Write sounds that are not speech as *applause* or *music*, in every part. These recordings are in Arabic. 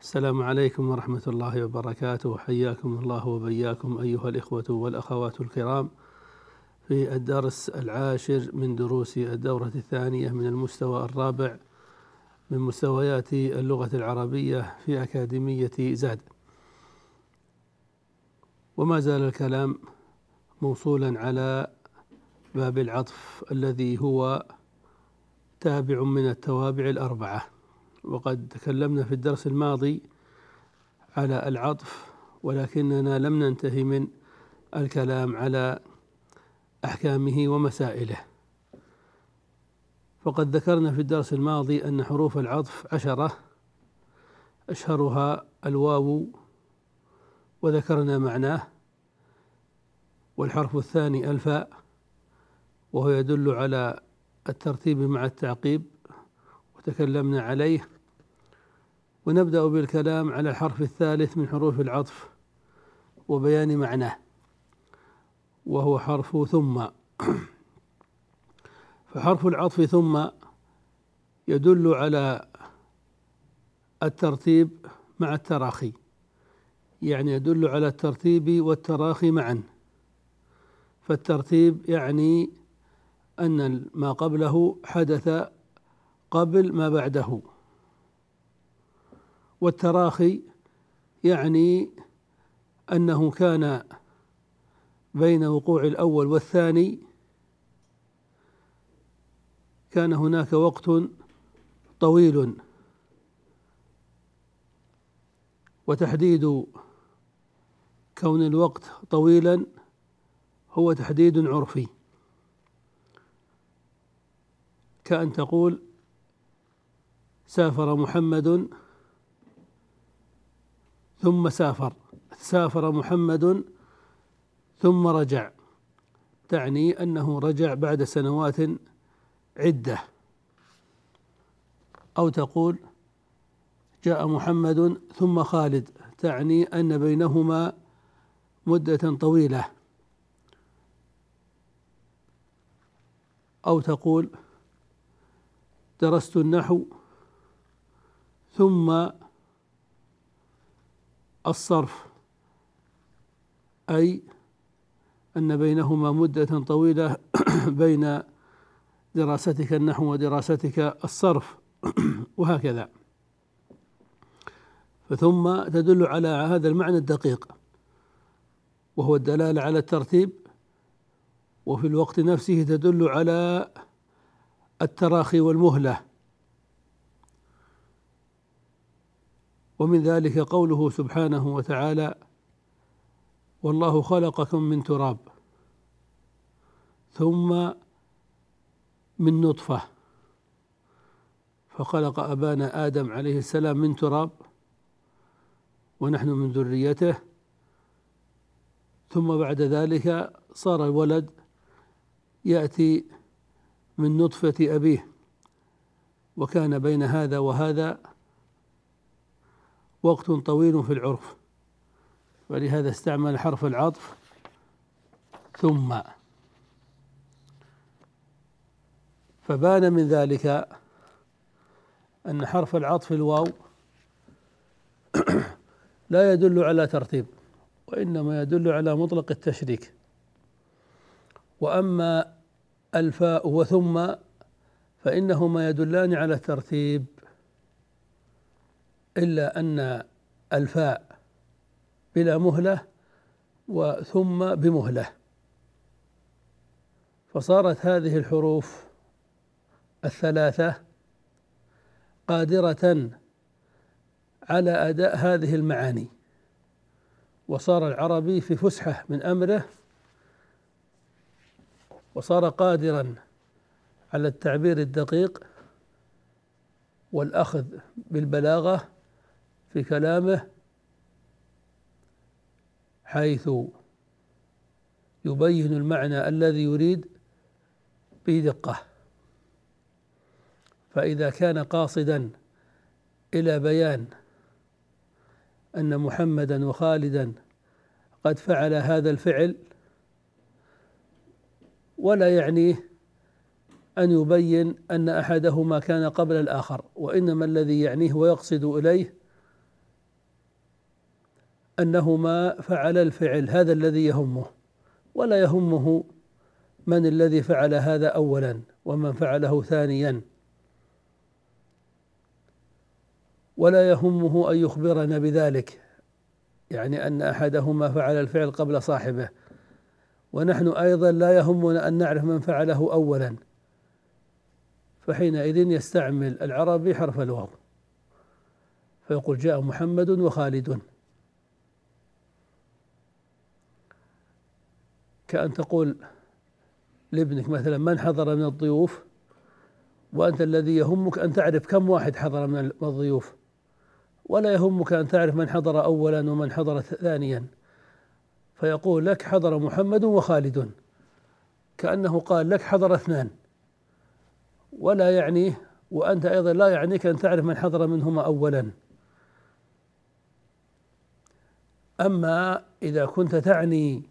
السلام عليكم ورحمة الله وبركاته. حياكم الله وبياكم أيها الإخوة والأخوات الكرام في الدرس العاشر من دروس الدورة الثانية من المستوى الرابع من مستويات اللغة العربية في أكاديمية زاد وما زال الكلام موصولا على باب العطف الذي هو تابع من التوابع الأربعة. وقد تكلمنا في الدرس الماضي على العطف ولكننا لم ننتهي من الكلام على أحكامه ومسائله. فقد ذكرنا في الدرس الماضي أن حروف العطف عشرة أشهرها الواو وذكرنا معناه والحرف الثاني الفاء وهو يدل على الترتيب مع التعقيب وتكلمنا عليه ونبدأ بالكلام على الحرف الثالث من حروف العطف وبيان معناه وهو حرف ثم. *clears throat* فحرف العطف ثم يدل على الترتيب مع التراخي يعني يدل على الترتيب والتراخي معا. فالترتيب يعني أن ما قبله حدث قبل ما بعده. والتراخي يعني أنه كان بين وقوع الأول والثاني. كان هناك وقت طويل وتحديد كون الوقت طويلا هو تحديد عرفي. كأن تقول سافر محمد ثم سافر. سافر محمد ثم رجع. تعني أنه رجع بعد سنوات عدة. أو تقول جاء محمد ثم خالد. تعني أن بينهما مدة طويلة. أو تقول درست النحو ثم الصرف أي أن بينهما مدة طويلة *clears throat* بين دراستك النحو ودراستك الصرف *clears throat* وهكذا. فثم تدل على هذا المعنى الدقيق وهو الدلالة على الترتيب وفي الوقت نفسه تدل على التراخي والمهلة. ومن ذلك قوله سبحانه وتعالى والله خلقكم من تراب ثم من نطفة فخلق أبانا آدم عليه السلام من تراب ونحن من ذريته ثم بعد ذلك صار الولد يأتي من نطفة أبيه وكان بين هذا وهذا وقت طويل في العرف. ولهذا استعمل حرف العطف ثم. فبان من ذلك أن حرف العطف الواو *clears throat* لا يدل على ترتيب وإنما يدل على مطلق التشريك. وأما الفاء وثم فإنهما يدلان على الترتيب. إلا أن الفاء بلا مهلة وثم بمهلة. فصارت هذه الحروف الثلاثة قادرة على أداء هذه المعاني. وصار العربي في فسحة من أمره وصار قادرا على التعبير الدقيق والأخذ بالبلاغة في كلامه حيث يبين المعنى الذي يريد بدقة فإذا كان قاصدا إلى بيان أن محمدا وخالدا قد فعل هذا الفعل ولا يعنيه أن يبين أن أحدهما كان قبل الآخر وإنما الذي يعنيه ويقصد إليه أنهما فعل الفعل هذا الذي يهمه ولا يهمه من الذي فعل هذا أولا ومن فعله ثانيا. ولا يهمه أن يخبرنا بذلك يعني أن أحدهما فعل الفعل قبل صاحبه. ونحن أيضا لا يهمنا أن نعرف من فعله أولا. فحينئذ يستعمل العربي حرف الواو. فيقول جاء محمد وخالد. كأن تقول لابنك مثلا من حضر من الضيوف؟ وأنت الذي يهمك أن تعرف كم واحد حضر من الضيوف. ولا يهمك أن تعرف من حضر أولا ومن حضر ثانيا. فيقول لك حضر محمد وخالد. كأنه قال لك حضر اثنان. ولا يعنيه وأنت أيضا لا يعنيك أن تعرف من حضر منهما أولا. أما إذا كنت تعني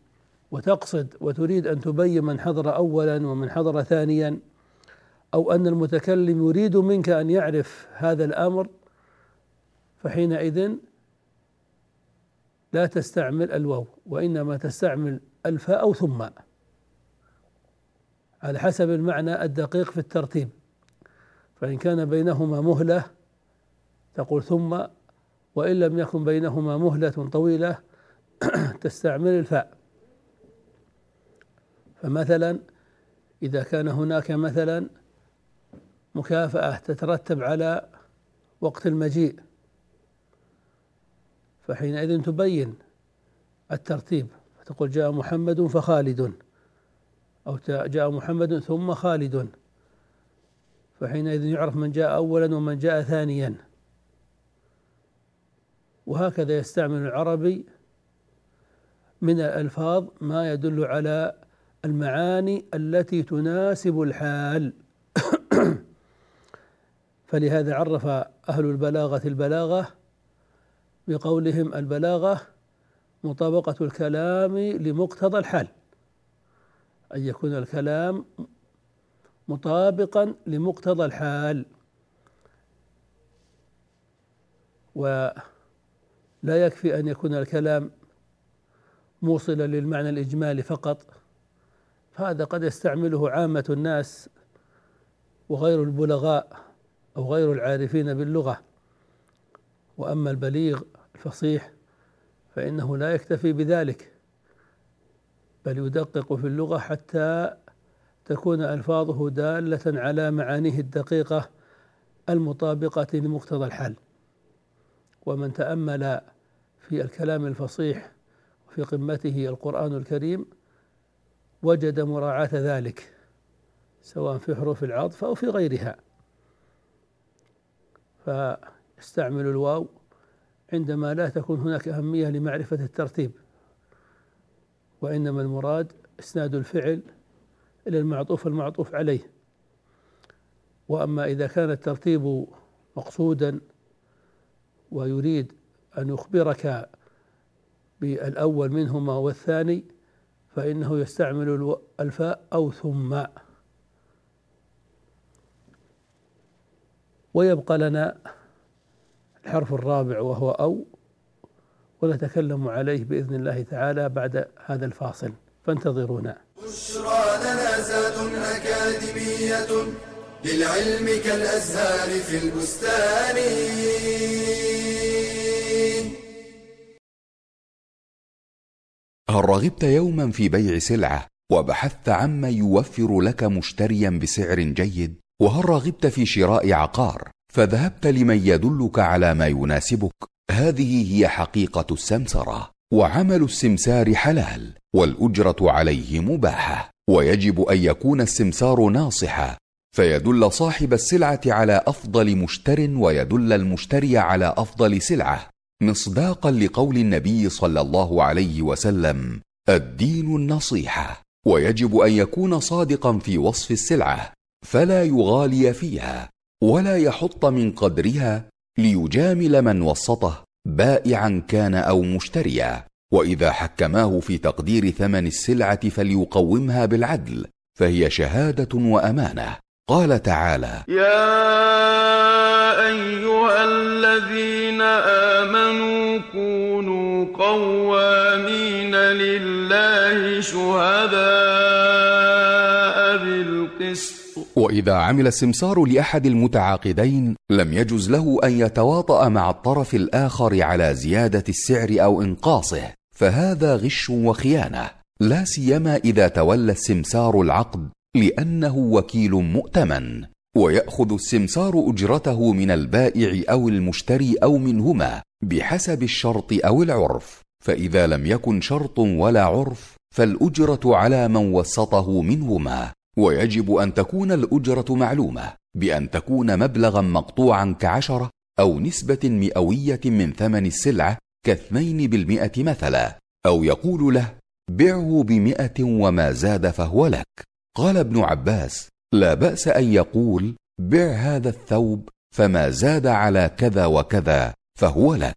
وتقصد وتريد أن تبين من حضر أولا ومن حضر ثانيا أو أن المتكلم يريد منك أن يعرف هذا الأمر فحينئذ لا تستعمل الواو وإنما تستعمل الفاء أو ثم على حسب المعنى الدقيق في الترتيب. فإن كان بينهما مهلة تقول ثم وإن لم يكن بينهما مهلة طويلة *clears throat* تستعمل الفاء. فمثلا إذا كان هناك مثلا مكافأة تترتب على وقت المجيء فحينئذ تبين الترتيب. فتقول جاء محمد فخالد أو جاء محمد ثم خالد. فحينئذ يعرف من جاء أولا ومن جاء ثانيا. وهكذا يستعمل العربي من الألفاظ ما يدل على المعاني التي تناسب الحال. *coughs* فلهذا عرف أهل البلاغة البلاغة بقولهم البلاغة مطابقة الكلام لمقتضى الحال أن يكون الكلام مطابقا لمقتضى الحال. ولا يكفي أن يكون الكلام موصلا للمعنى الإجمالي فقط فهذا قد يستعمله عامة الناس وغير البلغاء أو غير العارفين باللغة. وأما البليغ الفصيح فإنه لا يكتفي بذلك بل يدقق في اللغة حتى تكون ألفاظه دالة على معانيه الدقيقة المطابقة لمقتضى الحال. ومن تأمل في الكلام الفصيح وفي قمته القرآن الكريم وجد مراعاة ذلك سواء في حروف العطف أو في غيرها. فاستعمل الواو عندما لا تكون هناك أهمية لمعرفة الترتيب وإنما المراد إسناد الفعل إلى المعطوف المعطوف عليه. وأما إذا كان الترتيب مقصودا ويريد أن يخبرك بالأول منهما والثاني فإنه يستعمل الفاء أو ثم. ويبقى لنا الحرف الرابع وهو أو ونتكلم عليه بإذن الله تعالى بعد هذا الفاصل. فانتظرونا. بشرى لنا أكاديمية للعلم كالأزهار في البستان. هل رغبت يوما في بيع سلعة وبحثت عما يوفر لك مشتريا بسعر جيد؟ وهل رغبت في شراء عقار فذهبت لمن يدلك على ما يناسبك؟ هذه هي حقيقة السمسرة وعمل السمسار حلال والأجرة عليه مباحة ويجب أن يكون السمسار ناصحا. فيدل صاحب السلعة على أفضل مشتر ويدل المشتري على أفضل سلعة. مصداقا لقول النبي صلى الله عليه وسلم الدين النصيحة ويجب أن يكون صادقا في وصف السلعة فلا يغالي فيها ولا يحط من قدرها ليجامل من وسطه بائعا كان أو مشتريا. وإذا حكماه في تقدير ثمن السلعة فليقومها بالعدل فهي شهادة وأمانة. قال تعالى يا أيها الذين آمنوا كونوا قوامين لله شهداء بالقسط. وإذا عمل السمسار لأحد المتعاقدين لم يجز له أن يتواطأ مع الطرف الآخر على زيادة السعر أو إنقاصه فهذا غش وخيانة لا سيما إذا تولى السمسار العقد. لأنه وكيل مؤتمن ويأخذ السمسار أجرته من البائع أو المشتري أو منهما بحسب الشرط أو العرف فإذا لم يكن شرط ولا عرف فالأجرة على من وسطه منهما ويجب أن تكون الأجرة معلومة بأن تكون مبلغا مقطوعا كعشرة أو نسبة مئوية من ثمن السلعة كاثنين بالمئة مثلا أو يقول له بعه بمئة وما زاد فهو لك. قال ابن عباس لا بأس أن يقول بع هذا الثوب فما زاد على كذا وكذا فهو لك.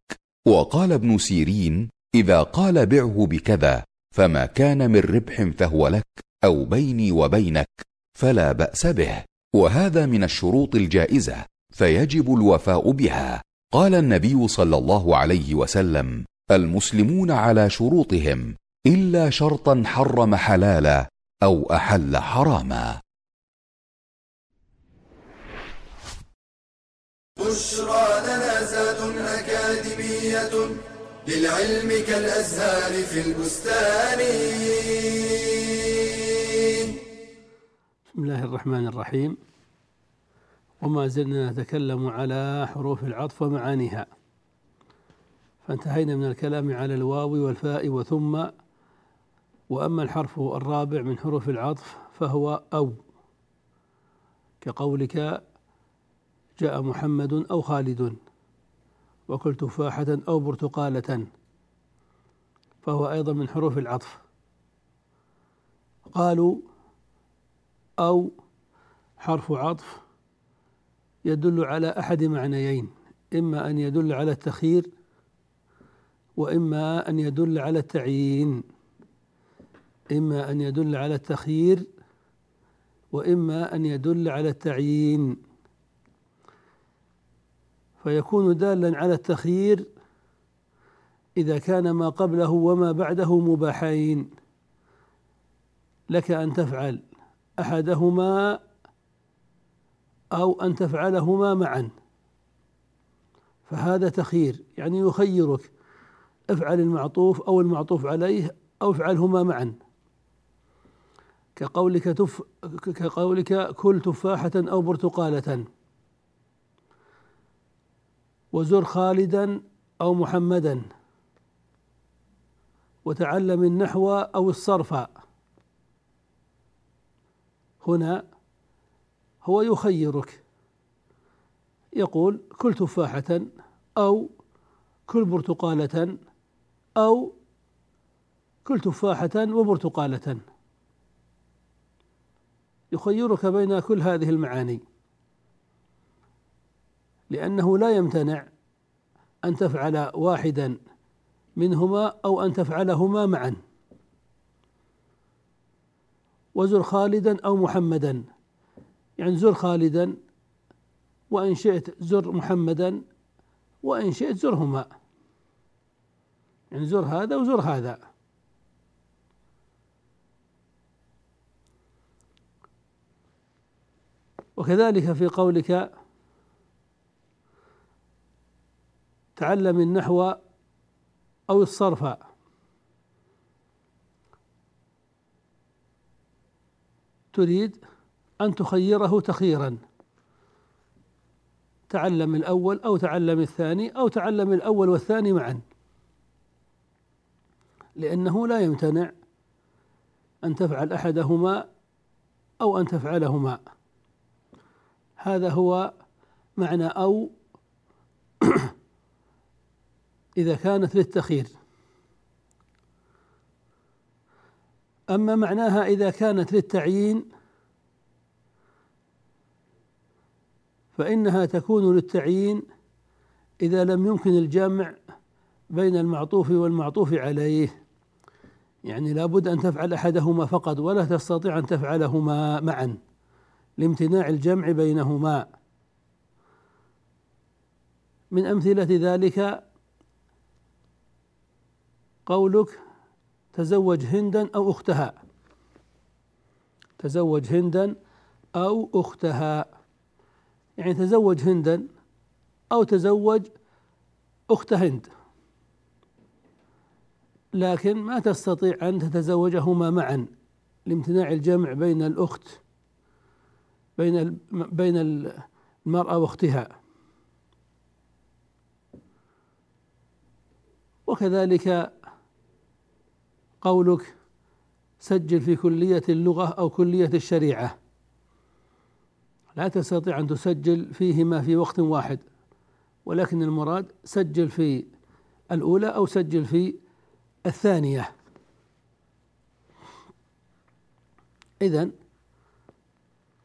وقال ابن سيرين إذا قال بعه بكذا فما كان من ربح فهو لك أو بيني وبينك فلا بأس به. وهذا من الشروط الجائزة فيجب الوفاء بها. قال النبي صلى الله عليه وسلم المسلمون على شروطهم إلا شرطا حرم حلالا أو أحل حراما. بشرى لنا زاد أكاديمية للعلم كالأزهار في البستان. بسم الله الرحمن الرحيم. وما زلنا نتكلم على حروف العطف ومعانيها. فانتهينا من الكلام على الواو والفاء وثم وأما الحرف الرابع من حروف العطف فهو أو. كقولك جاء محمد أو خالد وكل تفاحه أو برتقالة فهو أيضا من حروف العطف. قالوا أو حرف عطف يدل على أحد معنيين إما أن يدل على التخيير وإما أن يدل على التعيين. إما أن يدل على التخيير وإما أن يدل على التعيين. فيكون دالا على التخيير إذا كان ما قبله وما بعده مباحين. لك أن تفعل أحدهما أو أن تفعلهما معا. فهذا تخيير يعني يخيرك. افعل المعطوف أو المعطوف عليه أو افعلهما معا. كقولك تف كقولك كل تفاحة أو برتقالة. وزر خالدا أو محمدا. وتعلم النحو أو الصرف. هنا هو يخيرك. يقول كل تفاحة أو كل برتقالة أو كل تفاحة وبرتقالة. يخيرك بين كل هذه المعاني. لأنه لا يمتنع أن تفعل واحدا منهما أو أن تفعلهما معا. وزر خالدا أو محمدا. يعني زر خالدا وإن شئت زر محمدا وإن شئت زرهما. يعني زر هذا وزر هذا. وكذلك في قولك تعلم النحو أو الصرف. تريد أن تخيره تخييرا تعلم الأول أو تعلم الثاني أو تعلم الأول والثاني معا. لأنه لا يمتنع أن تفعل أحدهما أو أن تفعلهما. هذا هو معنى أو *clears throat* إذا كانت للتخير أما معناها إذا كانت للتعيين فإنها تكون للتعيين إذا لم يمكن الجمع بين المعطوف والمعطوف عليه. يعني لابد أن تفعل أحدهما فقط ولا تستطيع أن تفعلهما معا. لامتناع الجمع بينهما. من أمثلة ذلك قولك تزوج هندا أو أختها. تزوج هندا أو أختها. يعني تزوج هندا أو تزوج أخت هند. لكن ما تستطيع أن تتزوجهما معا لامتناع الجمع بين الأخت بين بين المرأة واختها. وكذلك قولك سجل في كلية اللغة أو كلية الشريعة. لا تستطيع أن تسجل فيهما في وقت واحد ولكن المراد سجل في الأولى أو سجل في الثانية. إذا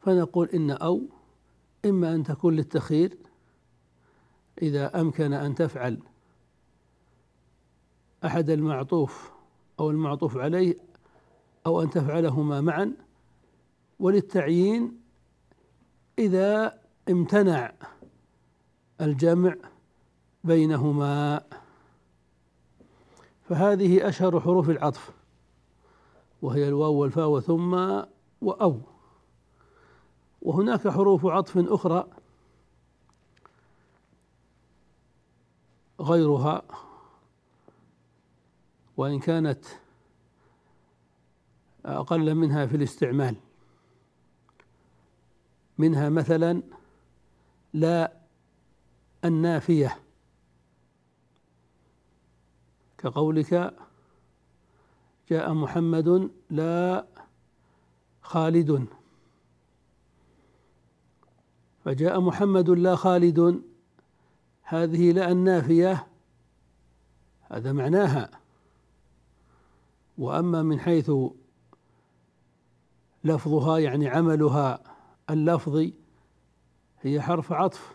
فنقول إن أو إما أن تكون للتخيير إذا أمكن أن تفعل أحد المعطوف أو المعطوف عليه أو أن تفعلهما معا وللتعيين إذا امتنع الجمع بينهما. فهذه أشهر حروف العطف وهي الواو والفاء وثم وأو وهناك حروف عطف أخرى غيرها وإن كانت أقل منها في الاستعمال. منها مثلا لا النافية كقولك جاء محمد لا خالد. فجاء محمد لا خالد. هذه لا النافية هذا معناها. وأما من حيث لفظها يعني عملها اللفظي هي حرف عطف.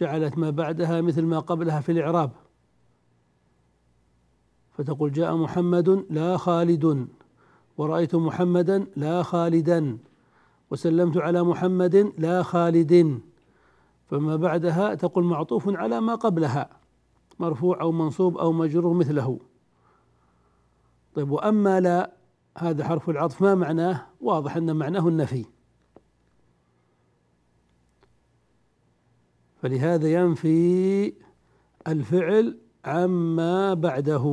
جعلت ما بعدها مثل ما قبلها في الإعراب. فتقول جاء محمد لا خالد. ورأيت محمدا لا خالدا. وسلمت على محمد لا خالد. فما بعدها تقول معطوف على ما قبلها مرفوع أو منصوب أو مجرور مثله. طيب وأما لا هذا حرف العطف ما معناه؟ واضح أن معناه النفي. فلهذا ينفي الفعل عما بعده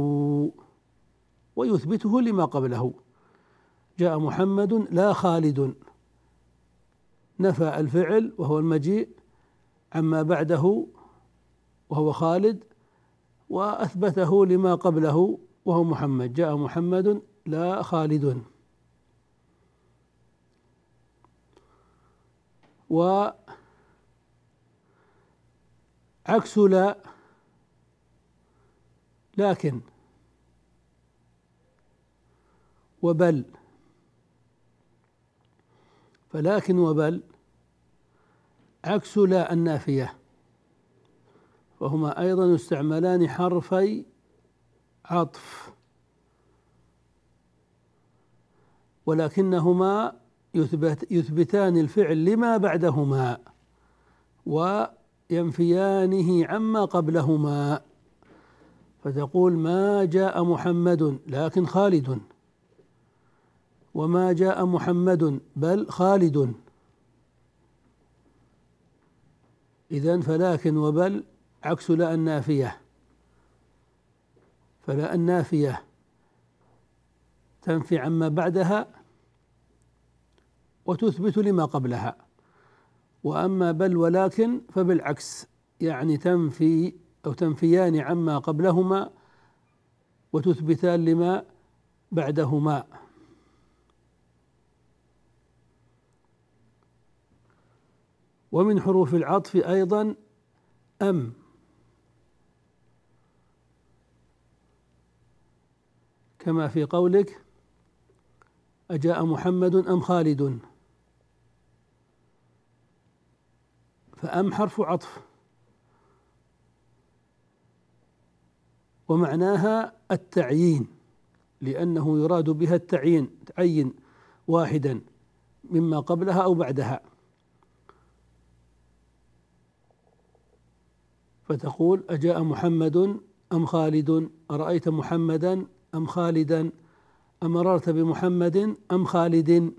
ويثبته لما قبله. جاء محمد لا خالد. نفى الفعل وهو المجيء عما بعده وهو خالد وأثبته لما قبله وهو محمد. جاء محمد لا خالد. وعكس لا لكن وبل. فلكن وبل عكس لا النافية. وهما أيضا يستعملان حرفي عطف. ولكنهما يثبت يثبتان الفعل لما بعدهما وينفيانه عما قبلهما. فتقول ما جاء محمد لكن خالد. وما جاء محمد بل خالد. إذن فلكن وبل عكس لا النافية. فلا النافية تنفي عما بعدها وتثبت لما قبلها. وأما بل ولكن فبالعكس يعني تنفي أو تنفيان عما قبلهما وتثبتان لما بعدهما. ومن حروف العطف أيضا أم. كما في قولك أجاء محمد أم خالد؟ فأم حرف عطف. ومعناها التعيين لأنه يراد بها التعيين تعين واحدا مما قبلها أو بعدها. فتقول أجاء محمد أم خالد؟ أرأيت محمدا أم خالدا؟ أمررت بمحمد أم خالد؟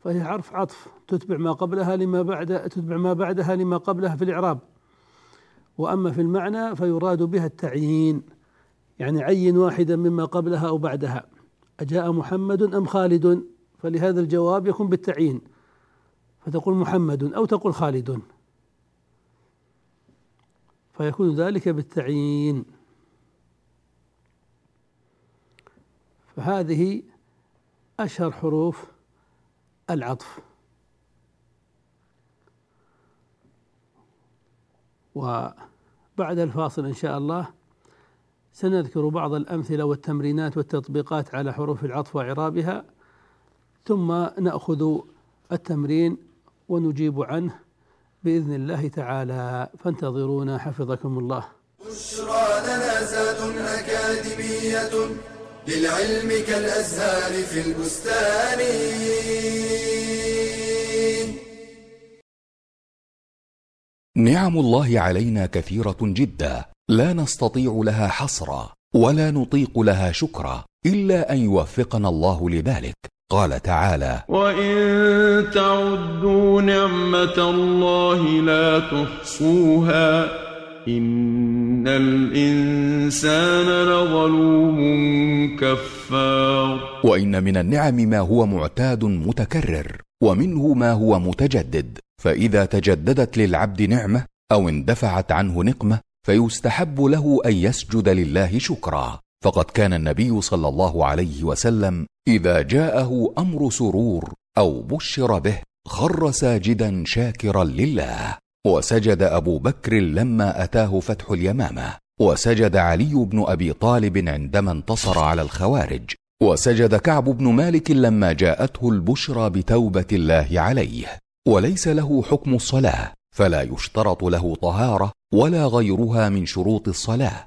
فهي حرف عطف تتبع ما قبلها لما بعد تتبع ما بعدها لما قبلها في الإعراب. وأما في المعنى فيراد بها التعيين يعني عين واحدا مما قبلها أو بعدها. أجاء محمد أم خالد؟ فلهذا الجواب يكون بالتعيين. فتقول محمد أو تقول خالد. فيكون ذلك بالتعيين. فهذه أشهر حروف العطف. وبعد الفاصل إن شاء الله سنذكر بعض الأمثلة والتمرينات والتطبيقات على حروف العطف وإعرابها ثم نأخذ التمرين ونجيب عنه بإذن الله تعالى فانتظرونا حفظكم الله. بشرى لنا زاد أكاديمية للعلم كالأزهار في البستان. نعم الله علينا كثيرة جدا. لا نستطيع لها حصرا ولا نطيق لها شكرا إلا أن يوفقنا الله لذلك. قال تعالى وإن تعدوا نعمة الله لا تحصوها إن الإنسان لظلوم كفار وان من النعم ما هو معتاد متكرر ومنه ما هو متجدد فاذا تجددت للعبد نعمه أو اندفعت عنه نقمه فيستحب له ان يسجد لله شكرا فقد كان النبي صلى الله عليه وسلم إذا جاءه أمر سرور أو بشر به خر ساجدا شاكرا لله. وسجد أبو بكر لما أتاه فتح اليمامة. وسجد علي بن أبي طالب عندما انتصر على الخوارج. وسجد كعب بن مالك لما جاءته البشرى بتوبة الله عليه. وليس له حكم الصلاة فلا يشترط له طهارة ولا غيرها من شروط الصلاة.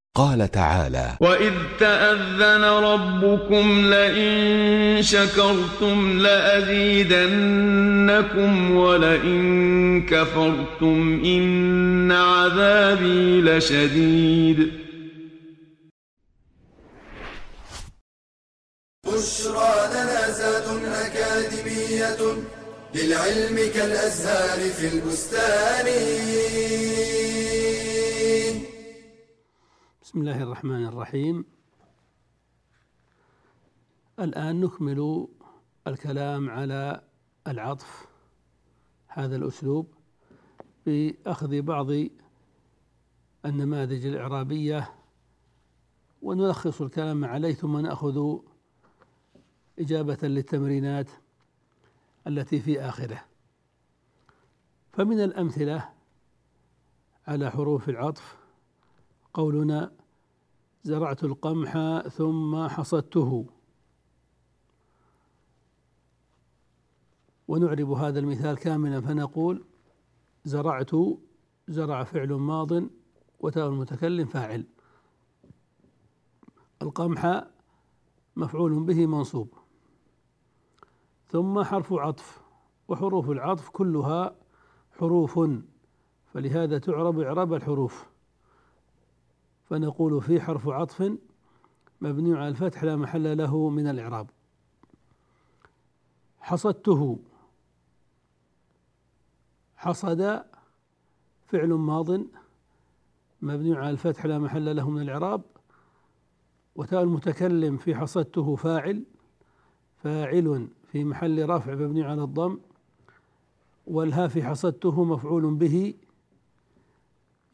قال تعالى وإذ تأذن ربكم لئن شكرتم لأزيدنكم ولئن كفرتم إن عذابي لشديد. بشرى لنا زاد أكاديمية للعلم كالأزهار في البستان. بسم الله الرحمن الرحيم. الآن نكمل الكلام على العطف هذا الأسلوب بأخذ بعض النماذج الإعرابية ونلخص الكلام عليه ثم نأخذ إجابة للتمرينات التي في آخره. فمن الأمثلة على حروف العطف قولنا زرعت القمح ثم حصدته. ونعرب هذا المثال كاملا فنقول زرعت زرع فعل ماض وتاء المتكلم فاعل. القمح مفعول به منصوب. ثم حرف عطف وحروف العطف كلها حروف. فلهذا تعرب إعراب الحروف. فنقول في حرف عطف مبني على الفتح لا محل له من الإعراب. حصدته. حصد فعل ماض مبني على الفتح لا محل له من الإعراب. وتاء المتكلم في حصدته فاعل. فاعل في محل رفع مبني على الضم. والها في حصدته مفعول به.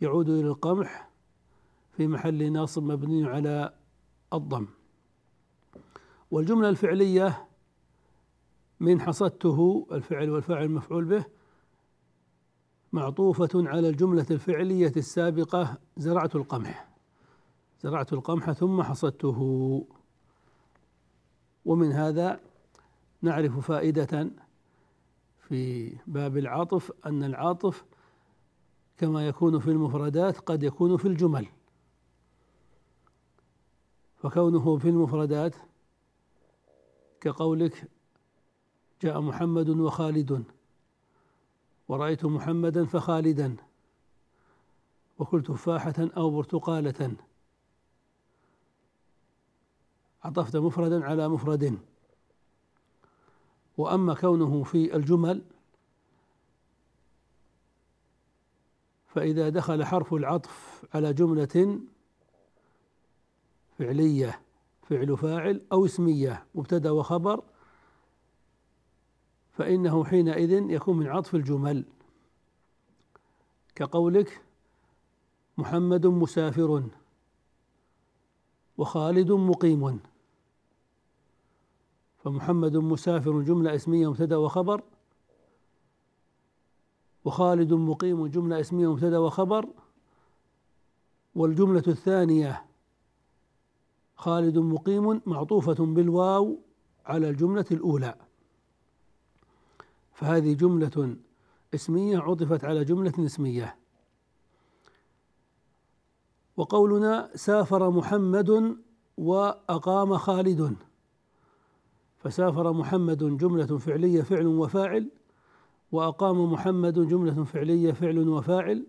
يعود إلى القمح. في محل ناصب مبني على الضم. والجملة الفعلية من حصدته الفعل والفاعل مفعول به معطوفة على الجملة الفعلية السابقة زرعت القمح. زرعت القمح ثم حصدته. ومن هذا نعرف فائدة في باب العاطف أن العاطف كما يكون في المفردات قد يكون في الجمل. فكونه في المفردات كقولك جاء محمد وخالد. ورأيت محمدا فخالدا. وكل تفاحة أو برتقالة. عطفت مفردا على مفرد. وأما كونه في الجمل فإذا دخل حرف العطف على جملة فعلية فعل فاعل أو اسمية مبتدأ وخبر. فإنه حينئذ يكون من عطف الجمل. كقولك محمد مسافر وخالد مقيم. فمحمد مسافر جملة اسمية مبتدأ وخبر. وخالد مقيم جملة اسمية مبتدأ وخبر. والجملة الثانية خالد مقيم معطوفة بالواو على الجملة الأولى. فهذه جملة اسمية عطفت على جملة اسمية. وقولنا سافر محمد وأقام خالد. فسافر محمد جملة فعلية فعل وفاعل وأقام محمد جملة فعلية فعل وفاعل.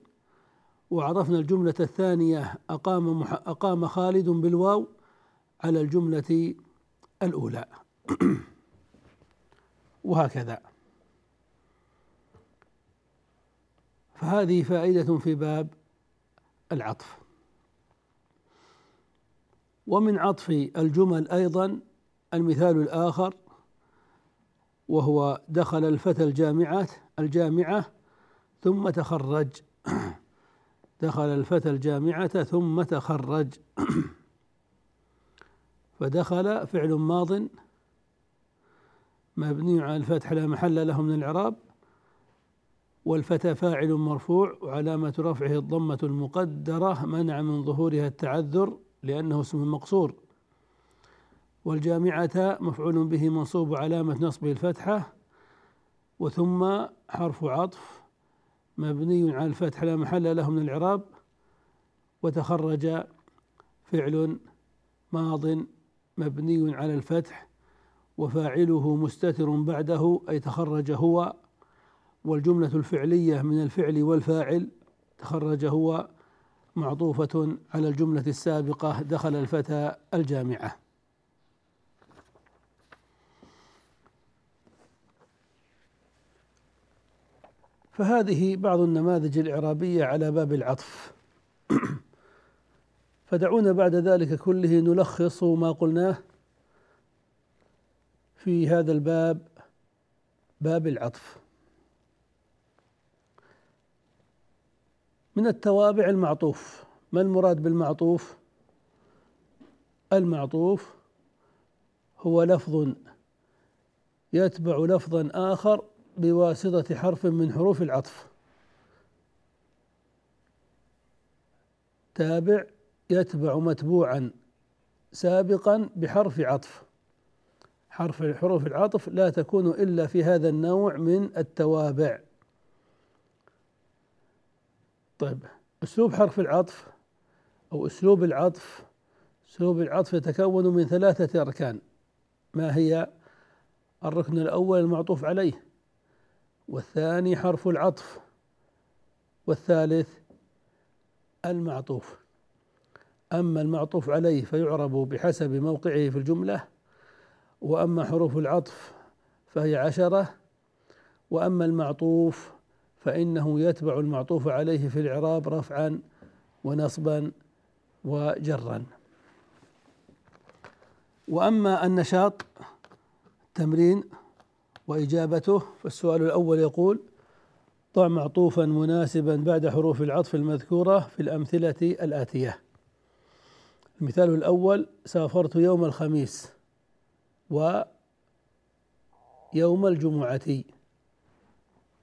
وعرفنا الجملة الثانية أقام أقام خالد بالواو على الجملة الأولى. *clears throat* وهكذا. فهذه فائدة في باب العطف. ومن عطف الجمل أيضا المثال الآخر وهو دخل الفتى الجامعة الجامعة ثم تخرج. *clears throat* دخل الفتى الجامعة ثم تخرج. *clears throat* فدخل فعل ماض مبني على الفتح لا محل له من الإعراب والفتى فاعل مرفوع وعلامة رفعه الضمة المقدرة منع من ظهورها التعذر لأنه اسم مقصور. والجامعة مفعول به منصوب علامة نصبه الفتحة وثم حرف عطف مبني على الفتح لا محل له من الإعراب وتخرج فعل ماض مبني على الفتح وفاعله مستتر بعده أي تخرج هو والجملة الفعلية من الفعل والفاعل تخرج هو معطوفة على الجملة السابقة دخل الفتى الجامعة. فهذه بعض النماذج الإعرابية على باب العطف. *clears throat* فدعونا بعد ذلك كله نلخص ما قلناه في هذا الباب باب العطف. من التوابع المعطوف. ما المراد بالمعطوف؟ المعطوف هو لفظ يتبع لفظا آخر بواسطة حرف من حروف العطف. تابع يتبع متبوعا سابقا بحرف عطف. حرف حروف العطف لا تكون إلا في هذا النوع من التوابع. طيب أسلوب حرف العطف أو أسلوب العطف. أسلوب العطف يتكون من ثلاثة أركان. ما هي؟ الركن الأول المعطوف عليه والثاني حرف العطف والثالث المعطوف. أما المعطوف عليه فيعرب بحسب موقعه في الجملة وأما حروف العطف فهي عشرة وأما المعطوف فإنه يتبع المعطوف عليه في الإعراب رفعا ونصبا وجرا. وأما النشاط تمرين وإجابته فالسؤال الأول يقول ضع معطوفا مناسبا بعد حروف العطف المذكورة في الأمثلة الآتية. المثال الأول سافرت يوم الخميس ويوم الجمعة.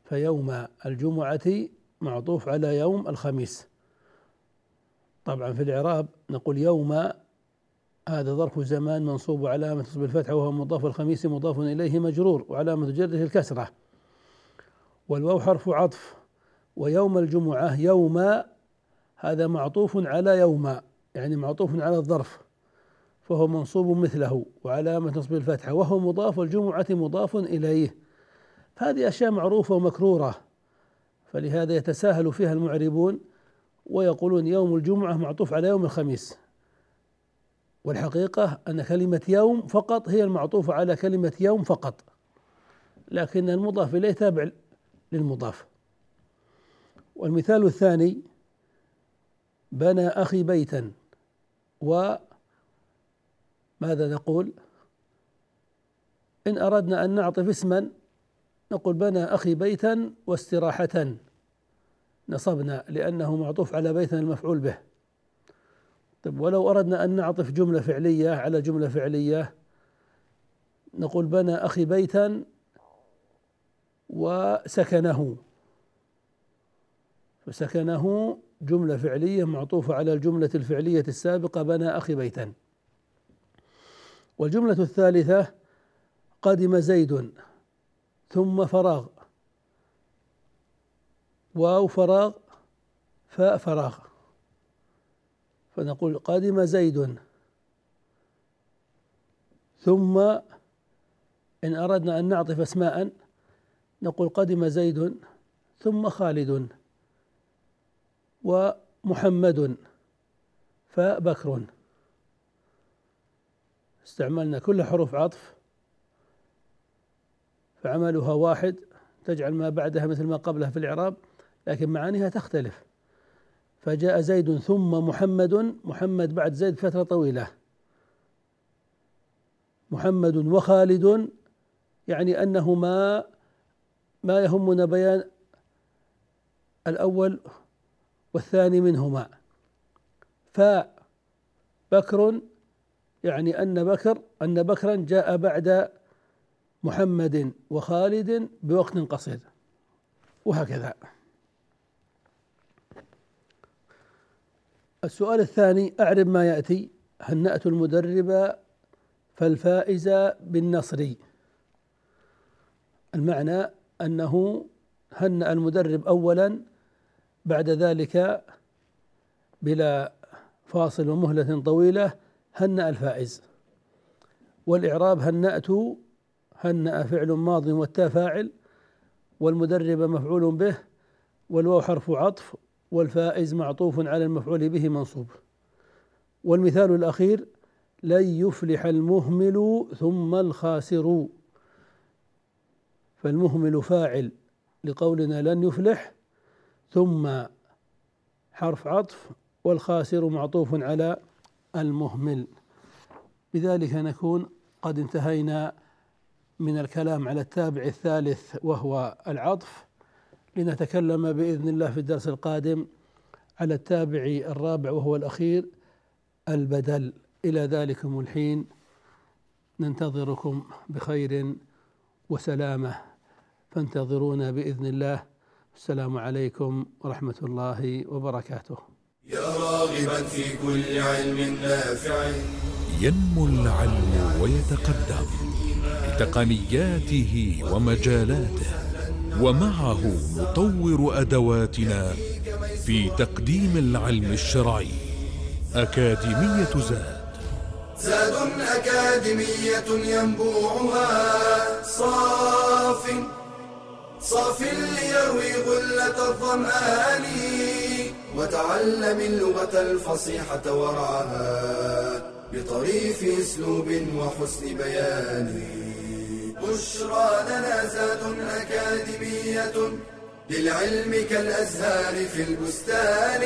فيوم الجمعة معطوف على يوم الخميس. طبعا في الإعراب نقول يوم هذا ظرف زمان منصوب علامة نصب الفتحة وهو مضاف الخميس مضاف إليه مجرور وعلامة جره الكسرة. والواو حرف عطف. ويوم الجمعة يوم هذا معطوف على يوم. يعني معطوف على الظرف فهو منصوب مثله وعلامة نصب الفتحة وهو مضاف والجمعة مضاف إليه. فهذه أشياء معروفة ومكرورة فلهذا يتساهل فيها المعربون ويقولون يوم الجمعة معطوف على يوم الخميس. والحقيقة أن كلمة يوم فقط هي المعطوفة على كلمة يوم فقط لكن المضاف إليه تابع للمضاف. والمثال الثاني بنى أخي بيتا. وماذا نقول؟ إن أردنا أن نعطف اسما نقول بنى أخي بيتا واستراحة. نصبنا لأنه معطوف على بيت المفعول به. طيب ولو أردنا أن نعطف جملة فعلية على جملة فعلية نقول بنى أخي بيتا وسكنه. فسكنه جملة فعلية معطوفة على الجملة الفعلية السابقة بنى أخي بيتا. والجملة الثالثة قدم زيد ثم فراغ. واو فراغ فاء فراغ. فنقول قدم زيد ثم إن أردنا أن نعطف أسماء نقول قدم زيد ثم خالد. ومحمد فبكر. استعملنا كل حروف عطف فعملها واحد تجعل ما بعدها مثل ما قبلها في الإعراب لكن معانيها تختلف. فجاء زيد ثم محمد محمد بعد زيد فترة طويلة. محمد وخالد يعني أنه ما ما يهمنا بيان الأول والثاني منهما. فبكر يعني أن بكر أن بكرا جاء بعد محمد وخالد بوقت قصير. وهكذا. السؤال الثاني أعرب ما يأتي. هنأت المدرب فالفائز بالنصر؟ المعنى أنه هنأ المدرب أولا بعد ذلك بلا فاصل ومهلة طويلة هنأ الفائز. والإعراب هنأت هنأ فعل ماض والتاء فاعل والمدرب مفعول به والواو حرف عطف والفائز معطوف على المفعول به منصوب. والمثال الأخير لن يفلح المهمل ثم الخاسر. فالمهمل فاعل لقولنا لن يفلح ثم حرف عطف والخاسر معطوف على المهمل. بذلك نكون قد انتهينا من الكلام على التابع الثالث وهو العطف. لنتكلم بإذن الله في الدرس القادم على التابع الرابع وهو الأخير البدل. إلى ذلكم الحين. ننتظركم بخير وسلامة. فانتظرونا بإذن الله. السلام عليكم ورحمة الله وبركاته. يا راغبا في كل علم نافع. ينمو العلم ويتقدم بتقنياته ومجالاته ومعه نطور أدواتنا في تقديم العلم الشرعي. أكاديمية زاد. زاد أكاديمية ينبوعها صاف. صاف ليروي غلة الظمآن وتعلم اللغة الفصيحة ورعاها بطريف أسلوب وحسن بيان. بشرى لنا زاد أكاديمية للعلم كالأزهار في البستان.